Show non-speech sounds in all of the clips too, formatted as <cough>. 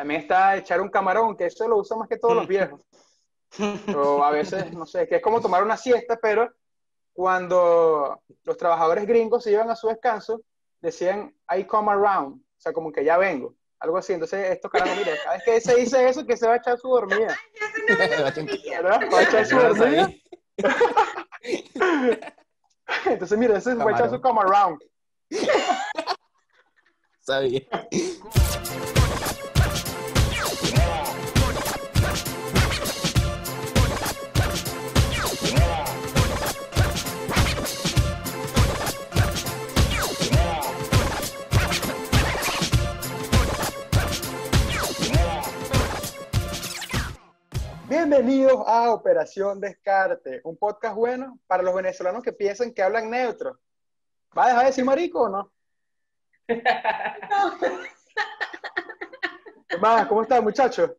También está echar un camarón, que eso lo usan más que todos los viejos. <laughs> O a veces, no sé, que es como tomar una siesta, pero cuando los trabajadores gringos se iban a su descanso, decían, I come around, o sea, como que ya vengo, algo así. Entonces, esto, carajo, mira, cada vez que se dice eso, que se va a echar su dormida. <laughs> ¿Verdad? Va a echar su dormida. <laughs> Entonces, mira, ese se va a echar su come around. Sabía. Bienvenidos a Operación Descarte, un podcast bueno para los venezolanos que piensan que hablan neutro. ¿Va a dejar de decir marico o no? <laughs> ¿Qué más? ¿Cómo están, muchachos?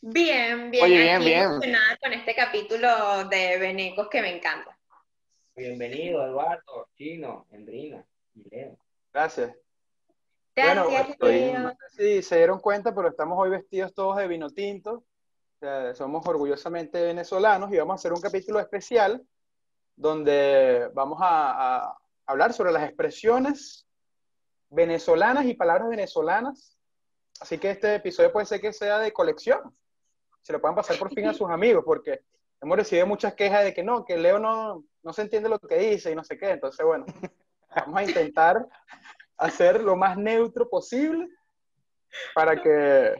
Bien, bien. Oye, bien, aquí bien. emocionada con este capítulo de Venecos que me encanta. Bienvenido, Eduardo, Chino, Endrina y Leo. Gracias. Gracias, bueno, estoy- Leo. no sé si se dieron cuenta, pero estamos hoy vestidos todos de vino tinto. Somos orgullosamente venezolanos y vamos a hacer un capítulo especial donde vamos a, a hablar sobre las expresiones venezolanas y palabras venezolanas. Así que este episodio puede ser que sea de colección. Se lo puedan pasar por fin a sus amigos, porque hemos recibido muchas quejas de que no, que Leo no, no se entiende lo que dice y no sé qué. Entonces, bueno, vamos a intentar hacer lo más neutro posible para que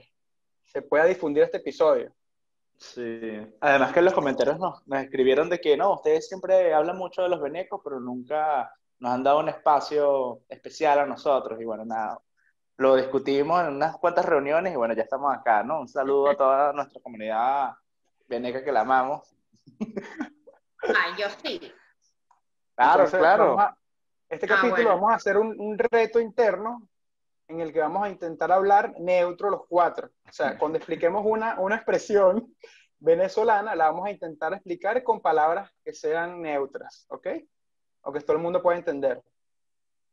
se pueda difundir este episodio. Sí. Además que en los comentarios nos, nos escribieron de que no, ustedes siempre hablan mucho de los venecos, pero nunca nos han dado un espacio especial a nosotros. Y bueno, nada, lo discutimos en unas cuantas reuniones y bueno, ya estamos acá, ¿no? Un saludo a toda nuestra comunidad veneca que la amamos. Ay, yo sí. Claro, Entonces, claro. a- este Ah, capítulo bueno. vamos a hacer un, un reto interno en el que vamos a intentar hablar neutro los cuatro. O sea, cuando expliquemos una, una expresión <laughs> venezolana, la vamos a intentar explicar con palabras que sean neutras, ¿ok? O que todo el mundo pueda entender.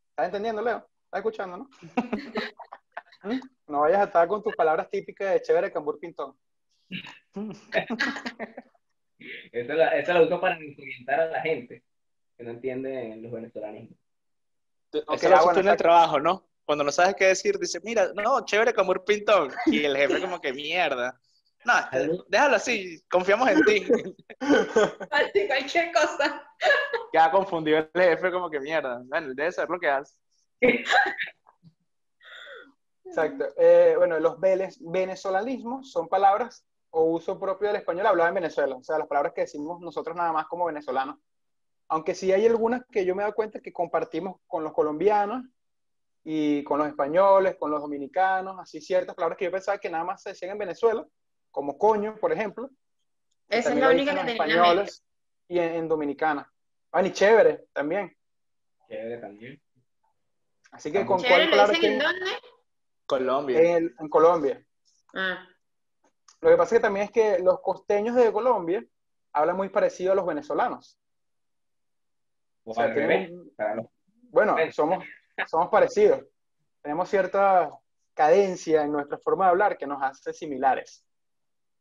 ¿Estás entendiendo, Leo? ¿Estás escuchando, no? <laughs> No vayas a estar con tus palabras típicas de chévere cambur pintón. Esa la, esa la uso para orientar a la gente que no entiende los venezolanos. Tú- Ok, Eso lo ah, haces bueno, tú en el trabajo, ¿no? Cuando no sabes qué decir, dices, mira, no, chévere como un pintón. Y el jefe como que mierda. No, este, déjalo así, confiamos en ti. Así, cualquier cosa. Queda confundido el jefe como que mierda. Bueno, debe saber lo que hace. Exacto. Eh, bueno, los veles- venezolanismos son palabras o uso propio del español hablado en Venezuela. O sea, las palabras que decimos nosotros nada más como venezolanos. Aunque sí hay algunas que yo me he dado cuenta que compartimos con los colombianos y con los españoles, con los dominicanos, así ciertas palabras que yo pensaba que nada más se decían en Venezuela, como coño, por ejemplo. que Esa es la única que tenía en y en, en dominicana. Ah, ni chévere también. Chévere también. Así que con Chévere, cuál ¿lo palabra dicen en dónde? Colombia. en, el- en Colombia. Ah, Lo que pasa es que también es que los costeños de Colombia hablan muy parecido a los venezolanos. O sea, tienen- Bueno. somos, somos parecidos. Tenemos cierta cadencia en nuestra forma de hablar que nos hace similares.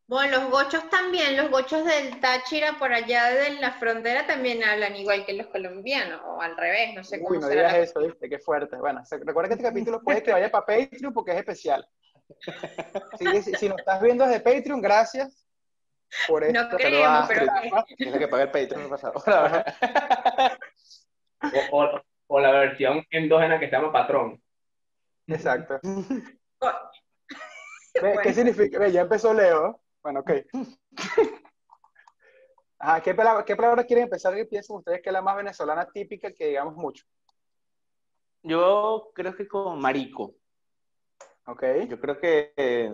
Bueno, los gochos también, los gochos del Táchira por allá de la frontera también hablan igual que los colombianos, o al revés, no sé Uy, cómo no será digas la eso, ¿viste? Qué fuerte. Bueno, se- recuerda que este capítulo puede que vaya para Patreon porque es especial. Si, si nos estás viendo desde Patreon, gracias por esto. No creemos, pero Tiene que pagar el Patreon el pasado. <laughs> O, o- o la versión endógena que se llama patrón. Exacto. <laughs> ¿Qué significa? Ya empezó Leo. Bueno, ok. Ajá, ¿qué palabra, qué palabra quieren empezar que piensan ustedes que es la más venezolana típica que digamos mucho? Yo creo que con marico. Ok. Yo creo que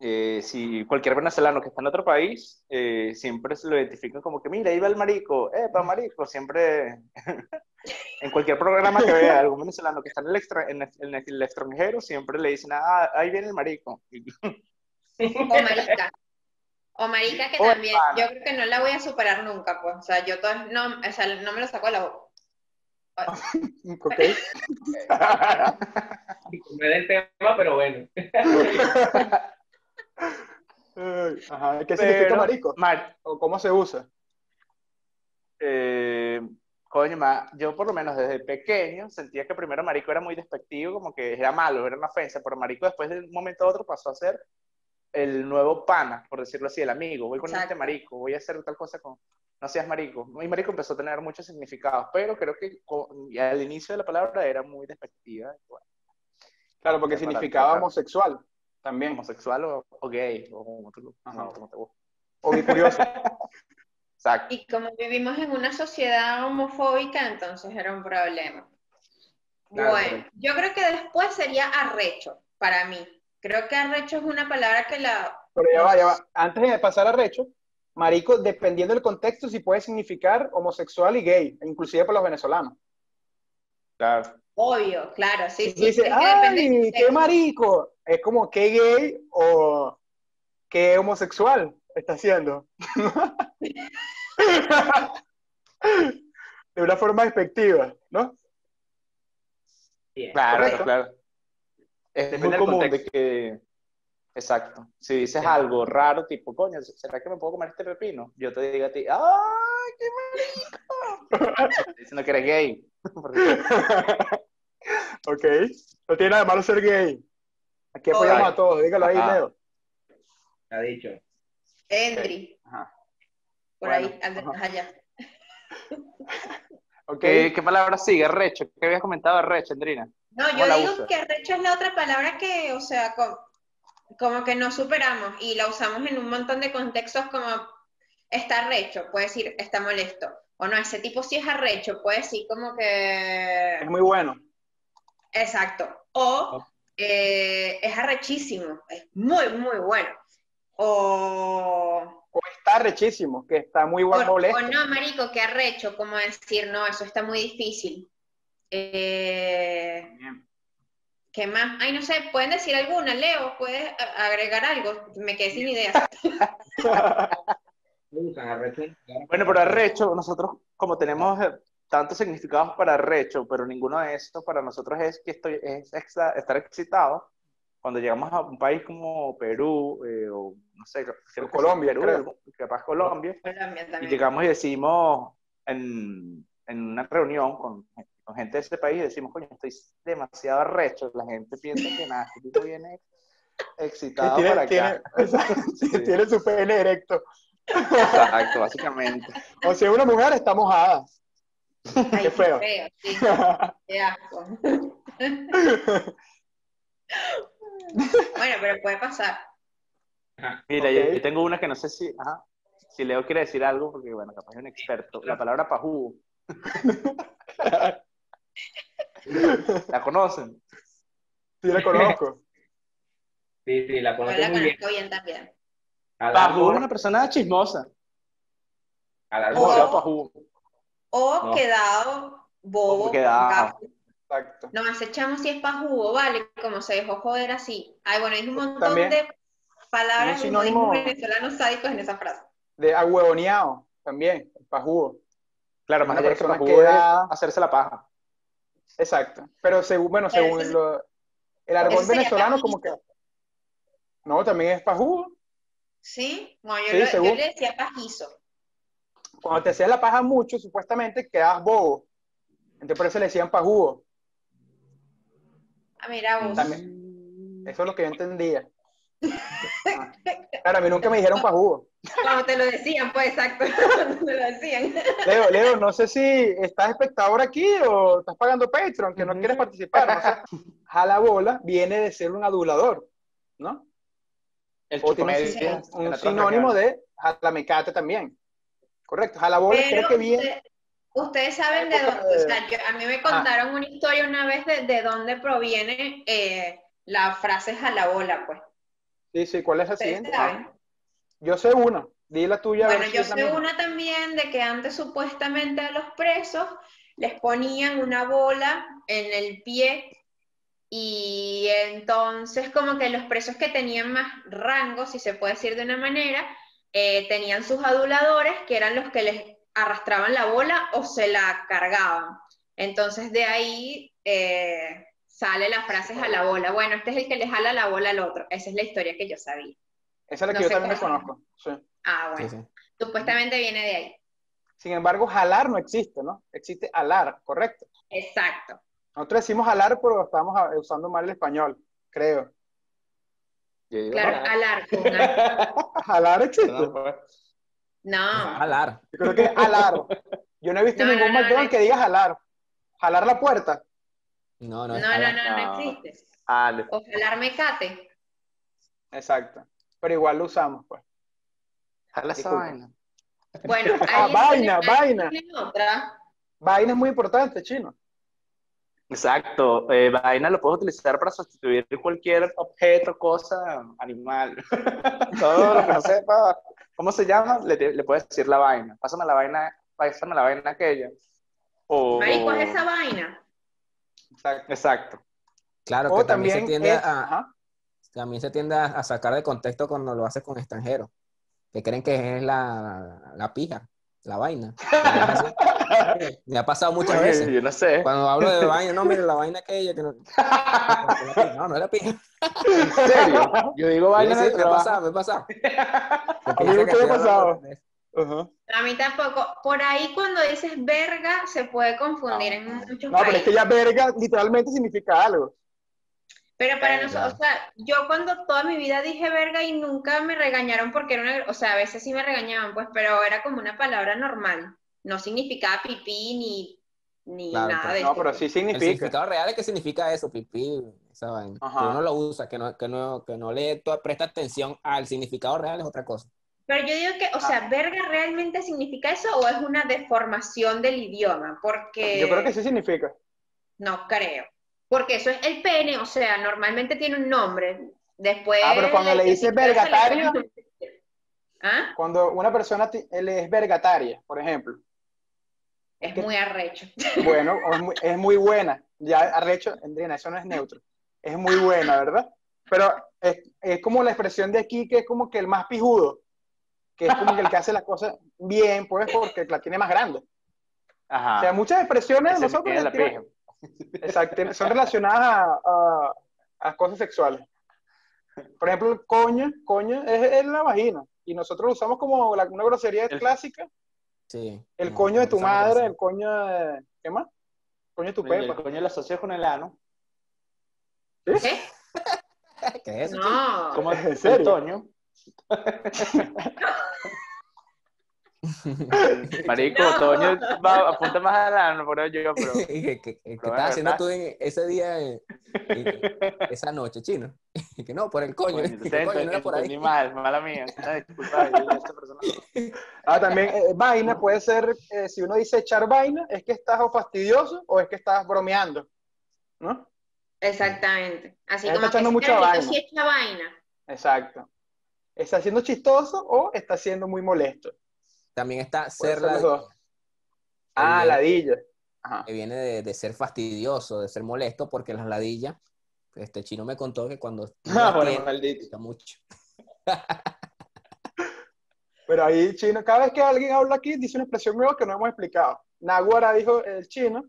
eh, si cualquier venezolano que está en otro país, eh, siempre se lo identifican como que, mira, ahí va el marico, eh, va marico, siempre, <laughs> en cualquier programa que vea algún venezolano que está en el, extra- en el- en el extranjero, siempre le dicen, ah, ahí viene el marico. <laughs> O marica. O marica que O también, hermana. yo creo que no la voy a superar nunca, pues. O sea, yo todo, no, o sea, no me lo saco de la boca. <laughs> Ok. No es del tema, pero bueno. Ajá, ¿Qué significa Pero, marico? Mar- ¿O cómo se usa? eh, coño, ma, yo por lo menos desde pequeño sentía que primero marico era muy despectivo, como que era malo, era una ofensa, pero marico después de un momento a otro pasó a ser el nuevo pana, por decirlo así, el amigo. Voy con este Exacto. marico, voy a hacer tal cosa con... No seas marico. Y marico empezó a tener muchos significados, pero creo que con- y al inicio de la palabra era muy despectiva. bueno, Claro, porque significaba homosexual también. homosexual o, o gay, o como tú- Ajá. como te guste. O bicurioso. <laughs> Exacto. Y como vivimos en una sociedad homofóbica, entonces era un problema. Claro, bueno, correcto. yo creo que después sería arrecho para mí. Creo que arrecho es una palabra que la... Pero ya va, ya va. Antes de pasar a recho, marico, dependiendo del contexto, sí puede significar homosexual y gay, inclusive para los venezolanos. Claro. Obvio, claro, sí, sí. Dice, depende del ¡ay, qué marico! Es como, ¿qué gay o qué homosexual está haciendo? <laughs> De una forma despectiva, ¿no? Bien. Claro, Correcto. claro. Es Depende muy común de que. Exacto. Si dices Sí. algo raro, tipo, coño, ¿será que me puedo comer este pepino? Yo te digo a ti, ¡ay, qué marico! <laughs> Diciendo que eres gay. <laughs> Ok. No tiene nada de malo ser gay. Aquí apoyamos Oye. a todos. Dígalo ahí, Ajá. Leo. Ha dicho. Endri, Ajá. por Bueno, ahí, al de ajá. más allá. <laughs> Ok. ¿Qué, qué palabra sigue? Recho. ¿Qué habías comentado, Recho, Andrina? No, ¿Cómo yo digo que arrecho es la otra palabra que, o sea, co- como, que no superamos y la usamos en un montón de contextos como está arrecho, puede decir está molesto. O no, ese tipo sí es arrecho, puede decir como que... Es muy bueno. Exacto. O eh, es arrechísimo, es muy, muy bueno. O, O está rechísimo, que está muy o, bueno, molesto. o no, marico, que arrecho, como decir, no, eso está muy difícil. Eh. ¿Qué más? Ay, no sé, pueden decir alguna, Leo, puedes agregar algo, me quedé sin ideas. <laughs> Bueno, pero arrecho, nosotros como tenemos eh, tantos significados para arrecho, pero ninguno de estos para nosotros es que estoy, es extra- estar excitado. Cuando llegamos a un país como Perú, eh, o no sé, creo que Colombia, Perú, creo. capaz Colombia, Colombia y llegamos y decimos en, en una reunión con, con gente de ese país, y decimos, coño, estoy demasiado arrecho. La gente piensa que nada, este tipo viene excitado tiene, para acá. tiene- <laughs> <laughs> Sí. tiene su pene erecto. Exacto, básicamente. O si es una mujer, está mojada. Ay, qué feo. sí, <laughs> qué asco. Bueno, pero puede pasar. Mira, yo, yo tengo una que no sé si, ajá, si Leo quiere decir algo, porque bueno, capaz es un experto. La palabra pajú, <laughs> ¿la conocen? Sí, la conozco. <laughs> Sí, sí, la Yo conozco la muy bien. conozco bien también. Pajú es una persona chismosa. hablar O- bola. Demasiado pajú. O No. quedado bobo. O quedado. Exacto. No, ese chamo sí es pajugo, vale, como se dejó joder así. Ay, bueno, hay un montón También. de palabras y modismos venezolanos sádicos en esa frase. De ahuevoneado también, pajugo. Claro, Una más allá de que persona pajú queda- hacerse la paja. Exacto. Pero según, bueno, Pero según ese- lo- el sería venezolano, como que. No, también es pajugo. ¿Sí? No, yo, Sí, lo- yo le decía pajizo. Cuando te hacías la paja mucho, supuestamente quedabas bobo. Entonces por eso le decían pajugo. Ah, mira vos. También. Eso es lo que yo entendía. <laughs> Ah. Claro, a mí nunca me dijeron pajugo. Cuando te lo decían, pues exacto, <laughs> cuando te lo decían. Leo, Leo, no sé si estás espectador aquí o estás pagando Patreon, que no quieres participar. No sé. Jala bola viene de ser un adulador, ¿no? El O tiene un, sinónimo de jalamecate también. Correcto. Jala bola creo que viene. usted- ustedes saben de dónde, o sea, yo- a mí me contaron una historia una vez de, de dónde proviene eh, la frase jalabola, pues. Sí, sí, ¿cuál es la ¿Ustedes siguiente? Yo sé una. Di la tuya. Bueno, si yo sé misma. una también de que antes supuestamente a los presos les ponían una bola en el pie y entonces como que los presos que tenían más rango, si se puede decir de una manera, eh, tenían sus aduladores que eran los que les arrastraban la bola o se la cargaban. Entonces de ahí eh, sale la frase jala bola. Bueno, este es el que le jala la bola al otro. Esa es la historia que yo sabía. Esa es la No que yo también conozco. sí. Ah, bueno. Sí, sí. Supuestamente viene de ahí. Sin embargo, jalar no existe, ¿no? Existe alar, correcto. Exacto. Nosotros decimos jalar, pero estamos ah, usando mal el español, creo. Claro, alar A. <laughs> Jalar existe. no, pues. No, Jalar. Yo creo que es alar. Yo no he visto No, ningún no, McDonald's no. que diga jalar. Jalar la puerta. No, no, no, no, jalar. no, no No. existe. O jalar mecate. Exacto. Pero igual lo usamos, pues. jala esa vaina. Bueno, <laughs> Ah, vaina, vaina. otra. Vaina es muy importante, chino. Exacto, eh, vaina lo puedes utilizar para sustituir cualquier objeto, cosa, animal. <laughs> Todo lo que no sepa cómo se llama, le, le puedes decir la vaina. Pásame la vaina, pásame la vaina aquella. O, Marico, es esa vaina. Exacto. Exacto. Claro O que también, también se tiende es- a, ajá. también se tiende a, sacar de contexto cuando lo haces con extranjeros, que creen que es la, la pija, la vaina. <laughs> <laughs> Me ha pasado muchas Oye, veces. yo no sé. Cuando hablo de vaina, no, mira, la vaina aquella que no. <laughs> No, no es la pija. ¿En serio? Yo digo vaina Sí, sí, me ha pasado, me ha pasado. <laughs> Se mí nunca me ha pasado. de- Ajá. A mí tampoco. Por ahí cuando dices verga se puede confundir en muchos No, pero es que ya verga literalmente significa algo. Pero para Verga. nosotros, o sea, yo cuando toda mi vida dije verga y nunca me regañaron porque era una, o sea, a veces sí me regañaban, pues, pero era como una palabra normal. No significaba pipí ni, ni Claro, nada pues. de No, eso. pero sí El significa. significado real es que significa eso, pipí, esa vaina. Que uno lo usa, que no, que no, que no le to- presta atención al significado real es otra cosa. Pero yo digo que, o sea, verga realmente significa eso o es una deformación del idioma, porque Yo creo que sí significa. no creo. Porque eso es el pene, o sea, normalmente tiene un nombre. Después. Ah, pero cuando le dices vergatario- <laughs> ¿Ah? Cuando una persona es vergataria, por ejemplo, Es muy arrecho. <laughs> bueno, es muy, es muy buena. Ya arrecho, Andrina, eso no es neutro. Es muy buena, ¿verdad? Pero es, es como la expresión de aquí, que es como que el más pijudo, que es como que el que hace las cosas bien, pues porque la tiene más grande. Ajá. O sea, muchas expresiones de nosotros la tienen-. Exacto, son relacionadas a, a- a cosas sexuales. Por ejemplo, el coño, coño es, es la vagina. Y nosotros lo usamos como la- una grosería El- clásica. Sí. El No, coño de tu madre, así. el coño de... ¿Qué más? Coño de tu El pepa. coño lo asocias con el ano. ¿Qué? <laughs> ¿Qué es eso? No. Como ¿En el serio? Toño. <laughs> Marico, No. Toño va, apunta más al ano, pero yo, pero. <laughs> ¿Qué, qué- haciendo tú en ese día, eh, esa noche, chino? <laughs> Y que no, por el coño. Coño, <laughs> que te coño, no era por ahí. mal, mala mía. Disculpa, esta persona. <laughs> Ah, también eh, vaina puede ser, eh, si uno dice echar vaina, es que estás o fastidioso o es que estás bromeando. ¿No? Exactamente. Así Él como está echando que mucha vaina. sí echa vaina. Exacto. ¿Está siendo chistoso o está siendo muy molesto? También está ser ser los la dos. Ah, ladilla. Ajá. que viene de, de ser fastidioso, de ser molesto, porque las ladillas, este chino me contó que cuando <laughs> Ah, bueno, tiene, maldito. mucho. <laughs> Pero ahí chino, cada vez que alguien habla aquí, dice una expresión nueva que no hemos explicado. Naguara dijo el chino,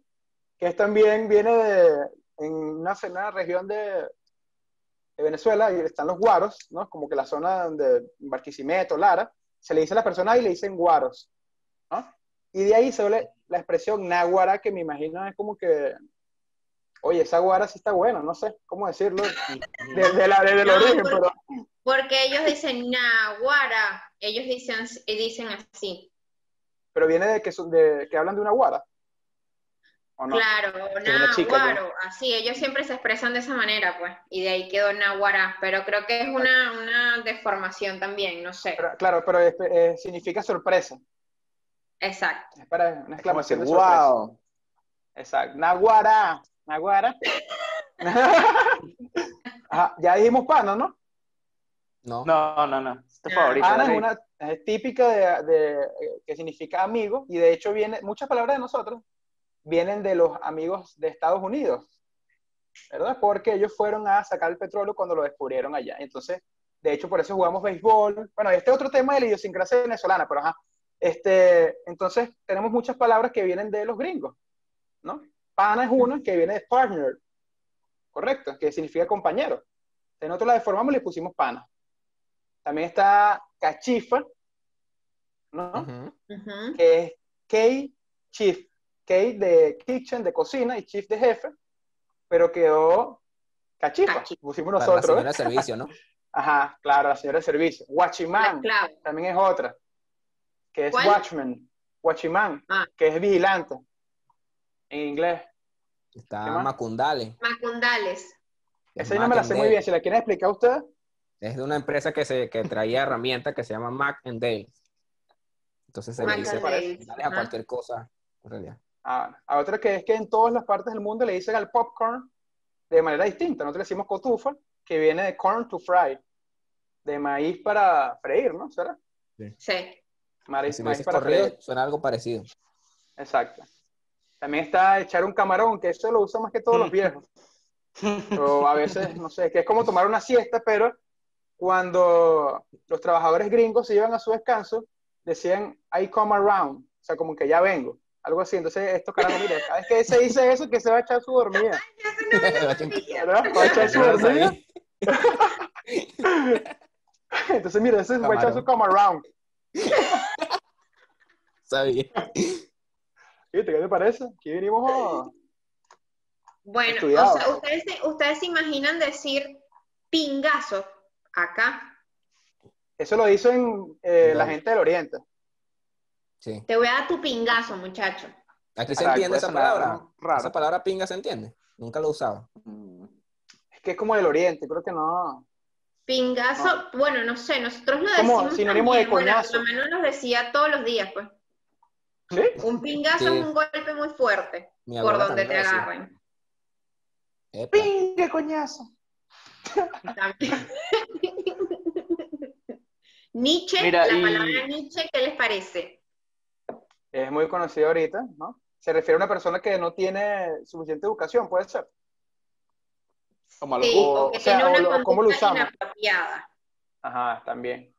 que es también viene de en una, una región de, de Venezuela, y están los guaros, ¿no? Como que la zona donde Barquisimeto, Lara, se le dice a las personas y le dicen guaros, ¿no? Y de ahí se la expresión náguara, que me imagino es como que, oye, esa guara sí está buena, no sé cómo decirlo, desde, la, desde el No, origen, porque- pero... Porque ellos dicen naguara. Ellos dicen, dicen así. pero viene de que, son- de que hablan de una guara. ¿O no? Claro, naguaro. Así, ellos siempre se expresan de esa manera, pues. Y de ahí quedó naguara. Pero creo que es una, una deformación también, no sé. Pero, claro, pero es- eh, significa sorpresa. Exacto. Es para una Es como exclamación decir, de sorpresa. wow. Exacto. Naguara. Naguara. <laughs> Ajá, ya dijimos pana, ¿no? No, No, no, no. Es tu Ah. favorito. Pana es una es típica de, de- que significa amigo y de hecho viene muchas palabras de nosotros vienen de los amigos de Estados Unidos, ¿verdad? Porque ellos fueron a sacar el petróleo cuando lo descubrieron allá. Entonces, de hecho, por eso jugamos béisbol. Bueno, este es otro tema de la idiosincrasia venezolana, pero ajá. Este, entonces, tenemos muchas palabras que vienen de los gringos, ¿no? Pana es una que viene de partner, correcto, que significa compañero. Entonces nosotros la deformamos y le pusimos pana. También está cachifa, ¿no? Que es K chief. K de kitchen, de cocina, y chief de jefe, pero quedó cachifa. Cachifa. Pusimos Para la nosotros. señora ¿eh? de servicio, ¿no? <laughs> Ajá, claro, la señora de servicio. La Watchman, también es otra, que es ¿Cuál? watchman, watchman, Ah. que es vigilante, en inglés. Está. Macundales. que es Esa yo no me la sé muy bien, si la quieren explicar ustedes. Es de una empresa que, se, que traía herramientas que se llama Mac and Dale. Entonces se le dice a cualquier cosa, en realidad. A, a otra que es que en todas las partes del mundo le dicen al popcorn de manera distinta. Nosotros le decimos cotufa, que viene de corn to fry, de maíz para freír, ¿no? ¿Será? Sí. Maíz, Si para corrido, freír. suena algo parecido. Exacto. También está echar un camarón, que eso lo usan más que todos los viejos. <laughs> O a veces, no sé, que es como tomar una siesta, pero cuando los trabajadores gringos se iban a su descanso, decían, I come around, o sea, como que ya vengo, algo así. Entonces, estos carajos, mira, cada vez que se dice eso, que se va a echar su dormida, <laughs> ¿verdad? Va a echar su dormida. <laughs> Entonces, mira, ese va a echar su come around. Sabía. ¿Viste? ¿Qué te parece? Aquí venimos a... Bueno, Estudiado. o sea, ustedes, se- ustedes se imaginan decir pingazo acá. Eso lo dicen eh, la gente del Oriente. Sí. Te voy a dar tu pingazo, muchacho. Aquí se entiende esa palabra. raro. Esa palabra pinga se entiende. Nunca lo he usado. Mm. Es que es como del Oriente, creo que no. Pingazo, bueno, no sé, nosotros lo Como decimos sinónimo de también, bueno, coñazo. por lo menos nos decía todos los días, pues. ¿Sí? Un pingazo Sí. es un golpe muy fuerte, Mi por donde te agarren. ¡Pingue, coñazo! También. <laughs> Nietzsche, Mira, la y- palabra Nietzsche, ¿qué les parece? Es muy conocido ahorita, ¿no? Se refiere a una persona que no tiene suficiente educación, puede ser. Sí, o- o que o sea, tiene una ¿cómo lo usamos? inapropiada. Ajá, también.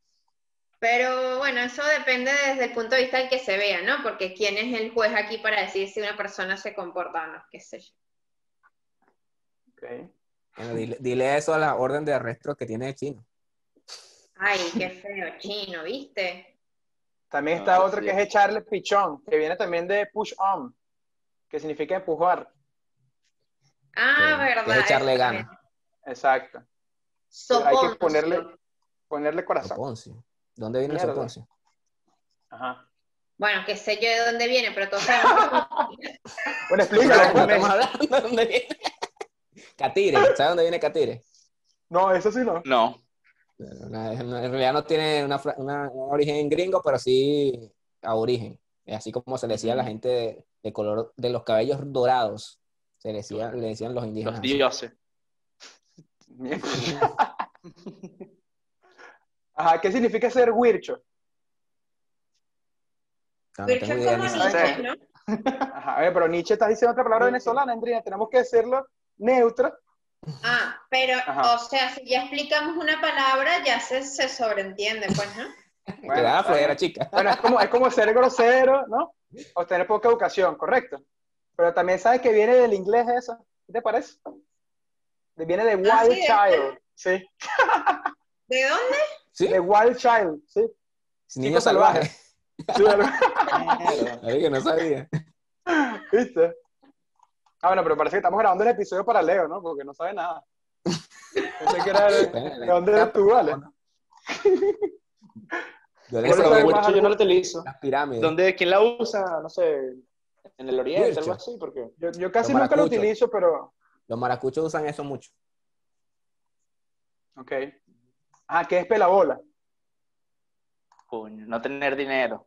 Pero bueno, eso depende desde el punto de vista del que se vea, ¿no? Porque quién es el juez aquí para decir si una persona se comporta o no, qué sé yo. Ok. Bueno, dile, dile eso a la orden de arresto que tiene el chino. Ay, qué feo, chino, ¿viste? También está sí. que es echarle pichón, que viene también de push on, que significa empujar. Ah, Que- verdad. que es echarle ganas. Exacto. Soponcio. Hay que ponerle, ponerle corazón. Soponcio. ¿Dónde viene el Mierda. soponcio? Ajá. Bueno, que sé yo de dónde viene, pero todos <laughs> sabemos Bueno, explícalo. No, no estamos hablando de dónde viene. Catire. ¿Sabes dónde viene Catire? No, eso sí no. No. En realidad no tiene una, un origen gringo, pero sí a origen. Es así como se le decía a la gente de, de color de los cabellos dorados. Se le, decía, le decían los indígenas. Los dioses. <laughs> Ajá, ¿qué significa ser huircho? Ah, no tengo es como. Nietzsche. ¿no? Ajá, a ver, pero Nietzsche está diciendo otra palabra venezolana, Andrina. Tenemos que decirlo neutra. Ah, pero, Ajá. o sea, si ya explicamos una palabra, ya se, se sobreentiende, pues, ¿no? <laughs> Da flojera, bien. chica. Bueno, es como, es como ser grosero, ¿no? O tener poca educación, correcto. Pero también sabes que viene del inglés eso. ¿Qué te parece? Viene de wild Ah, sí, de- child. Sí, <laughs> ¿De dónde? ¿Sí? de wild child. Sí. Niño salvaje. salvaje. Sí, <laughs> que no sabía. ¿Viste? Ah, bueno, pero parece que estamos grabando el episodio para Leo, ¿no? Porque no sabe nada. Pensé que era de, ¿de dónde eres tú, vale? Yo le Wurcho yo no lo utilizo. las pirámides. ¿Dónde, ¿Quién la usa? No sé. En el oriente, algo así, porque. Yo, yo casi Los nunca lo maracuchos. utilizo, pero. Los maracuchos usan eso mucho. Ok. Ah, ¿qué es pelabola? Coño, no tener dinero.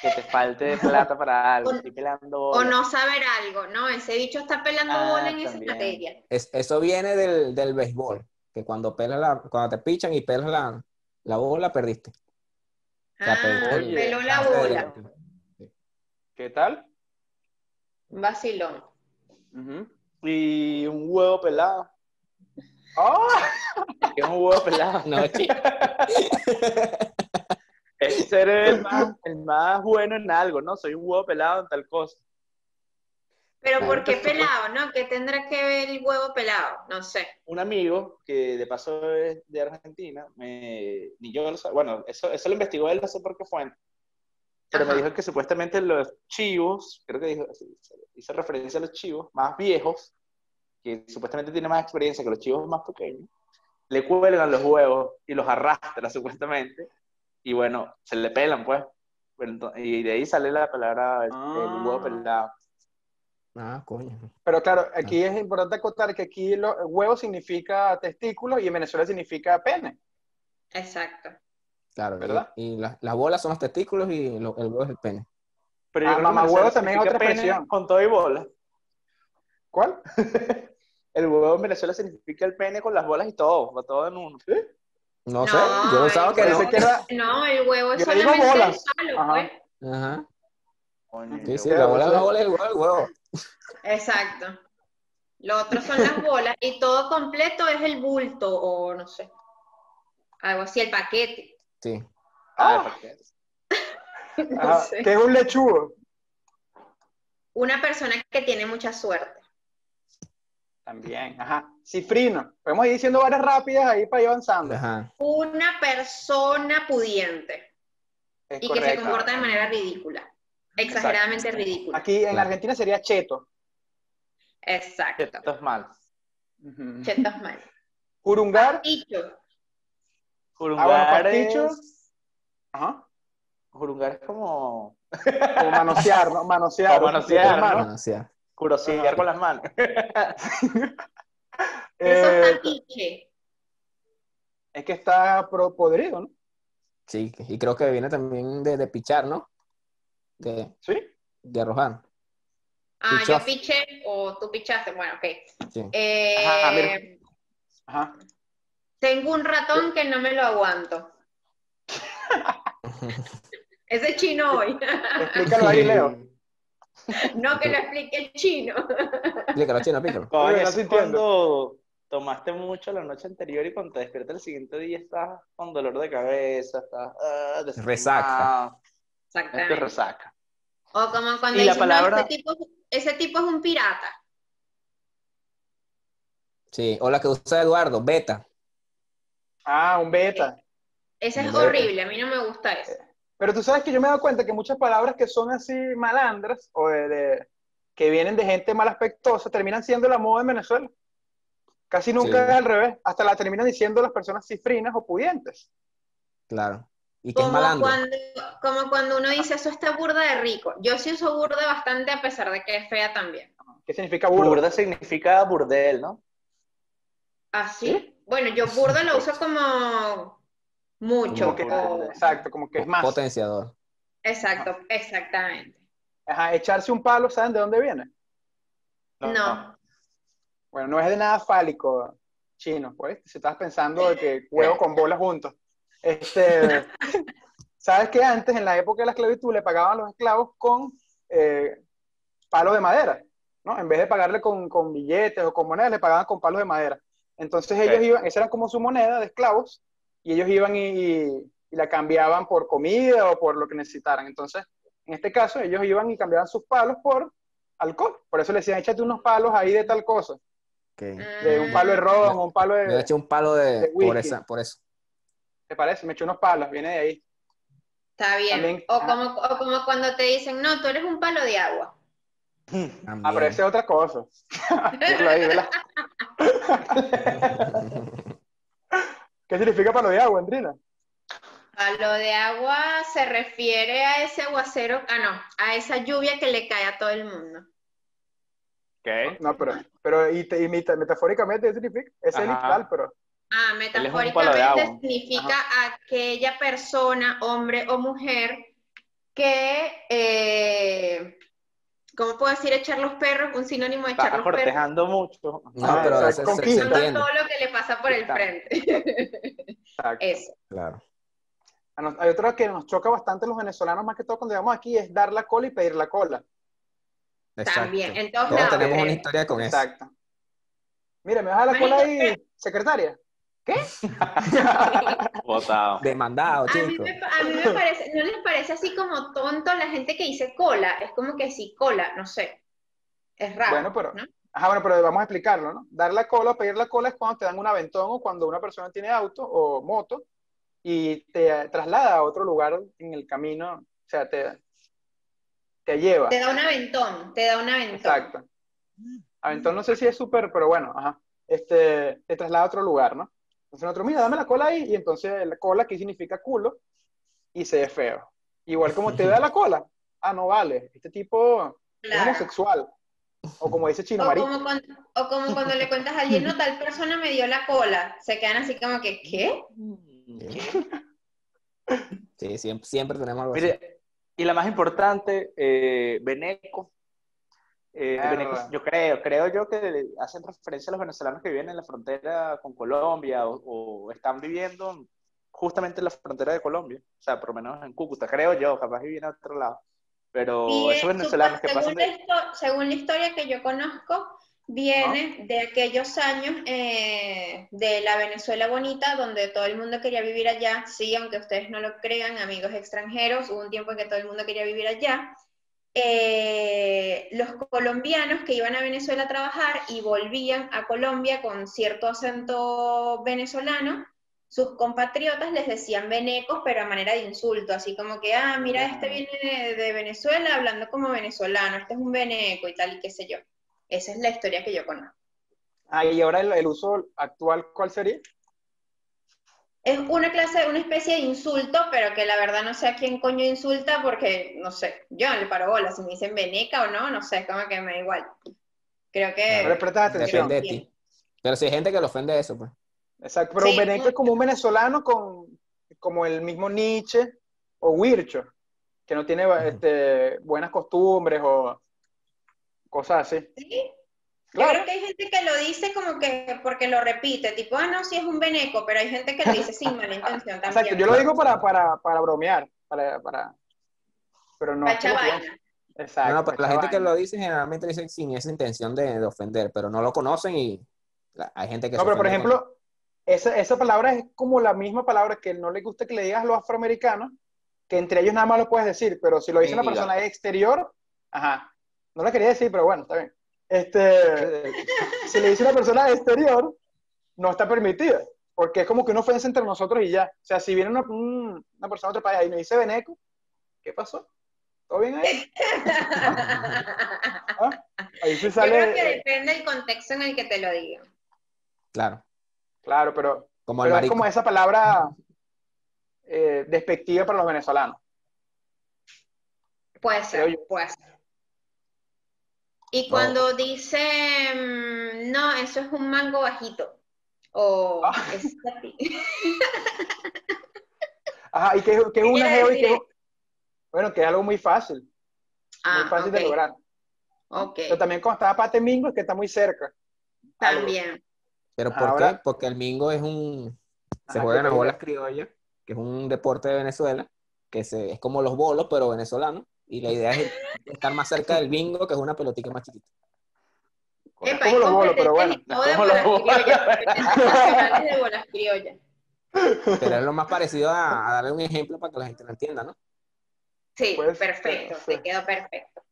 Que te falte plata para <laughs> algo. O- Estoy pelando O bola. no saber algo, ¿no? Ese bicho está pelando Ah, bola en esa materia. Es- eso viene del, del béisbol. Que cuando pelas la, cuando te pichan y pelas la, la bola, perdiste. Ah, peló- Oye, peló la bola. ¿Qué tal? Vacilón. Ujú. Y un huevo pelado. <laughs> ¿Qué es un huevo pelado? No, chica. <laughs> Es ser el más, el más bueno en algo, ¿no? Soy un huevo pelado en tal cosa. Pero ¿por qué entonces, pelado, no? ¿Qué tendrá que ver el huevo pelado? No sé. un amigo que de paso es de Argentina, me, ni yo lo sabía, bueno, eso, eso lo investigó él, no sé por qué fue, pero Ajá. me dijo que supuestamente los chivos, creo que dijo, hizo referencia a los chivos más viejos, que supuestamente tienen más experiencia que los chivos más pequeños, le cuelgan los huevos y los arrastran <laughs> supuestamente, y bueno, se le pelan pues, y de ahí sale la palabra, el, el Ah. huevo pelado. Ah, coño. Pero claro, aquí es importante acotar que aquí lo- huevo significa testículo y en Venezuela significa pene. Exacto. Claro. y- ¿Verdad? Y, las- las bolas son los testículos y lo- el huevo es el pene. Pero Ah, yo creo que mamá huevo también es otra pene expresión. Con todo y bola. ¿Cuál? <laughs> El huevo en Venezuela significa el pene con las bolas y todo, va todo en uno. No, sé, yo pensaba el que no. que era- <laughs> No, el huevo es solamente el palo, Ajá. pues. Ajá. Sí, sí, la bola, la bola es el huevo, el huevo. Exacto. Lo otro son las bolas y todo completo es el bulto o no sé. Algo así, el paquete. Sí. Ah, Ah. ¿por qué? No sé. es un lechugo. Una persona que tiene mucha suerte. También, ajá. Cifrino. Podemos ir diciendo varias rápidas ahí para ir avanzando. Ajá. Una persona pudiente Es y que se comporta de manera ridícula. Exageradamente ridícula. Aquí en Claro. Argentina sería cheto. Exacto. Esto es mal. Ujú. Chetos mal. Jurungar. Pasticho. Ah, bueno, Jurungar pasticho. es... Ajá. Jurungar es como... Como manosear, ¿no? Manosear. Como manosear, las Ajá. con las manos. <laughs> <laughs> Eso Eh, es tapiche. es que está pro- podrido, ¿no? sí, y creo que viene también de, de pichar, ¿no? De, Sí. de arrojar. Ah, yo piché o tú pichaste. Bueno, ok. Sí. Eh, Ajá, mira. Ajá. tengo un ratón que no me lo aguanto. <laughs> Ese es chino hoy. Explícalo ahí, Leo. <laughs> no que lo explique el chino. <laughs> Explícalo, chino, explícalo. Coño, no te cuando tomaste mucho la noche anterior y cuando te despiertas el siguiente día estás con dolor de cabeza, estás desanimado. Resaca. Te Exactamente. resaca. O como cuando no, palabra- ese tipo, ese tipo es un pirata. Sí, o la que usa Eduardo, beta. Ah, un beta. Ese es Beta. horrible, a mí no me gusta eso. Pero tú sabes que yo me he dado cuenta que muchas palabras que son así malandras o de, de- que vienen de gente mal aspectosa terminan siendo la moda en Venezuela. Casi nunca Sí. es al revés. Hasta la terminan diciendo las personas cifrinas o pudientes. Claro. Y que es Como malandro. cuando, como cuando uno dice, eso está burda de rico. Yo sí uso burda bastante a pesar de que es fea también. ¿Qué significa burda? Burda significa burdel, ¿no? ¿Así? Bueno, yo burda lo <laughs> uso como mucho. Como que- o- exacto, como que es más. Potenciador. Exacto, exactamente. Ajá, echarse un palo, ¿saben de dónde viene? No. Bueno, no es de nada fálico chino, pues. Si estás pensando de que huevo con bolas juntos. Este, <laughs> ¿sabes que antes, en la época de la esclavitud, le pagaban a los esclavos con eh, palos de madera? ¿no? En vez de pagarle con, con billetes o con monedas, le pagaban con palos de madera. Entonces ellos iban, esa era como su moneda de esclavos, y ellos iban y, y- y la cambiaban por comida o por lo que necesitaran. Entonces, en este caso, ellos iban y cambiaban sus palos por alcohol. Por eso le decían, échate unos palos ahí de tal cosa. Ok. De un palo de ron o un palo de... eché un palo de, de por, esa, por eso. ¿Te parece? Me eché unos palos, viene de ahí. Está bien. También- o, ah. como, o como cuando te dicen, no, tú eres un palo de agua. También. Ah, pero esa es otra cosa. <laughs> <laughs> ¿Qué significa palo de agua, Andrina? Palo de agua se refiere a ese aguacero, ah, no, a esa lluvia que le cae a todo el mundo. Ok. No, pero, pero y, te- y meta- metafóricamente, ¿qué significa? Es Ajá. literal, pero... Ah, metafóricamente significa aquella persona, hombre o mujer, que, eh, ¿cómo puedo decir echar los perros? Un sinónimo de echar los perros. cortejando mucho. No, Ah, pero exacto, ese- se, todo lo que le pasa por el Exacto. frente. Exacto. Eso. Claro. A nos- Hay otra que nos choca bastante los venezolanos, más que todo cuando llegamos aquí, es dar la cola y pedir la cola. Exacto. También, en todos Todos lados. tenemos una creo. historia con eso. Exacto. Mire, ¿me vas a dar la cola ahí, secretaria? <laughs> Botado. Demandado, A mí, chico. me, a mí me parece, ¿no les parece así como tonto la gente que dice cola? Es como que sí, cola, no sé. Es raro. Bueno, pero- ¿no? Ajá, bueno, pero vamos a explicarlo, ¿no? Dar la cola o pedir la cola es cuando te dan un aventón o cuando una persona tiene auto o moto y te traslada a otro lugar en el camino, o sea, te, te lleva. Te da un aventón, te da un aventón. Exacto. Aventón no sé si es súper, pero bueno, ajá. Este, te traslada a otro lugar, ¿no? Entonces nosotros, mira, dame la cola ahí, y entonces la cola aquí significa culo y se ve feo. Igual como te da la cola, ah, no vale, este tipo es homosexual. O como dice Chino O como, cuando, o como cuando le cuentas a alguien, no, tal persona me dio la cola. Se quedan así como que, ¿qué? Sí, siempre, siempre tenemos algo así. Y la más importante, eh, Beneco. Eh, yo creo, creo yo que hacen referencia a los venezolanos que viven en la frontera con Colombia o, o están viviendo justamente en la frontera de Colombia. O sea, por lo menos en Cúcuta, creo yo, capaz viven a otro lado. Pero Y, esos venezolanos que pasan según, la de... según la historia que yo conozco, viene de aquellos años eh, de la Venezuela bonita, donde todo el mundo quería vivir allá. Sí, aunque ustedes no lo crean, amigos extranjeros, hubo un tiempo en que todo el mundo quería vivir allá. Eh, los colombianos que iban a Venezuela a trabajar y volvían a Colombia con cierto acento venezolano, sus compatriotas les decían venecos, pero a manera de insulto, así como que, ah, mira, este viene de, Venezuela hablando como venezolano, este es un veneco y tal, y qué sé yo. Esa es la historia que yo conozco. Ah, y ahora el, el uso actual, ¿cuál sería? Es una clase, una especie de insulto, pero que la verdad no sé a quién coño insulta, porque, no sé, yo no le paro bola, si me dicen veneca o no, no sé, es como que me da igual. Creo que... No le prestas atención. Depende de ti. Pero si hay gente que le ofende eso, pues. Exacto, pero Sí, un veneco es como un venezolano con como el mismo Nietzsche o Wircho, que no tiene este, buenas costumbres o cosas así. Sí, Yo Claro. creo que hay gente que lo dice como que porque lo repite, tipo, ah, no, sí es un veneco, pero hay gente que lo dice sin <laughs> mala intención también. Exacto, yo lo digo para, para, para bromear, para, para, pero no. Exacto. No, no, pero la gente que lo dice generalmente dice sin esa intención de, de ofender, pero no lo conocen y la- hay gente que No, se pero por con- ejemplo, esa, esa palabra es como la misma palabra que no le gusta que le digas a los afroamericanos, que entre ellos nada más lo puedes decir, pero si lo dice una Mira. persona exterior, ajá, no lo quería decir, pero bueno, está bien. Este, <laughs> si le dice una persona exterior, no está permitida, porque es como que una ofensa entre nosotros y ya. O sea, si viene una, un- una persona de otro país y me dice Beneco, ¿qué pasó? ¿Todo bien ahí? <laughs> ¿Ah? Ahí sí Yo sale. creo que depende del contexto en el que te lo digan. Claro, claro, pero como Pero es como esa palabra eh, despectiva para los venezolanos. Puede ser, yo. puede ser. Y cuando dice, mm, no, eso es un mango bajito. O Ah. es así. <laughs> Ajá, y que, que es una que bueno, que es algo muy fácil, muy Ah, fácil de lograr. ok. Pero también cuando estaba Pate Mingo es que está muy cerca. algo. También. ¿Pero por ahora- qué? Porque el mingo es un... Se Ajá, juegan ¿qué a bolas criollas, que es un deporte de Venezuela, que se, es como los bolos, pero venezolano. Y la idea es estar más cerca del bingo, que es una pelotica más chiquita. Es Epa, hay como los bolos, pero bueno. todo de bolas bolos. criollas, competencias nacionales de bolas criollas. Pero es lo más parecido a, a darle un ejemplo para que la gente lo entienda, ¿no? Sí, Pues, perfecto, sí. te quedó perfecto.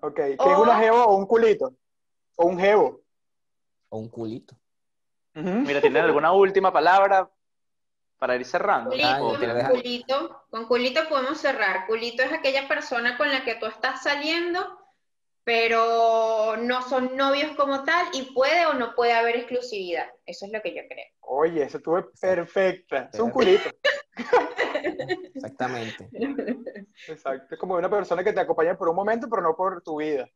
Ok, ¿qué es O- una geo o un culito? O un geo. O un culito. Ujú. <laughs> Mira, ¿tienen alguna última palabra para ir cerrando? Culito, Ah, ¿O ya, tienen- deja- culito, con culito podemos cerrar. Culito es aquella persona con la que tú estás saliendo, pero no son novios como tal y puede o no puede haber exclusividad. Eso es lo que yo creo. Oye, eso estuvo perfecta. Es un culito. Exactamente. Exacto. Es como una persona que te acompaña por un momento, pero no por tu vida.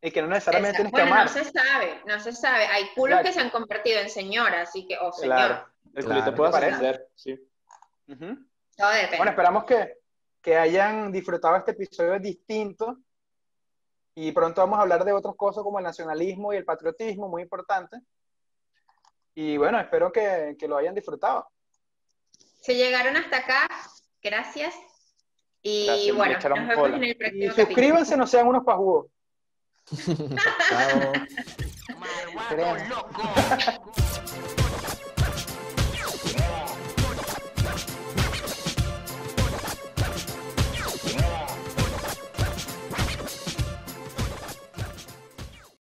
Y que no necesariamente Exacto. tienes que Bueno, amar. no se sabe, no se sabe. Hay culos Exacto. que se han convertido en señoras, así que, o señor, Claro. El Claro. culito puede ascender, sí. Ujú. todo depende. Bueno, esperamos que, que hayan disfrutado este episodio distinto y pronto vamos a hablar de otras cosas como el nacionalismo y el patriotismo, muy importante. Y bueno, espero que, que lo hayan disfrutado. Se llegaron hasta acá, gracias. Y Gracias, bueno, nos vemos en el Y próximo capítulo. suscríbanse, no sean unos pajudos. <laughs> <laughs> Chao. <laughs>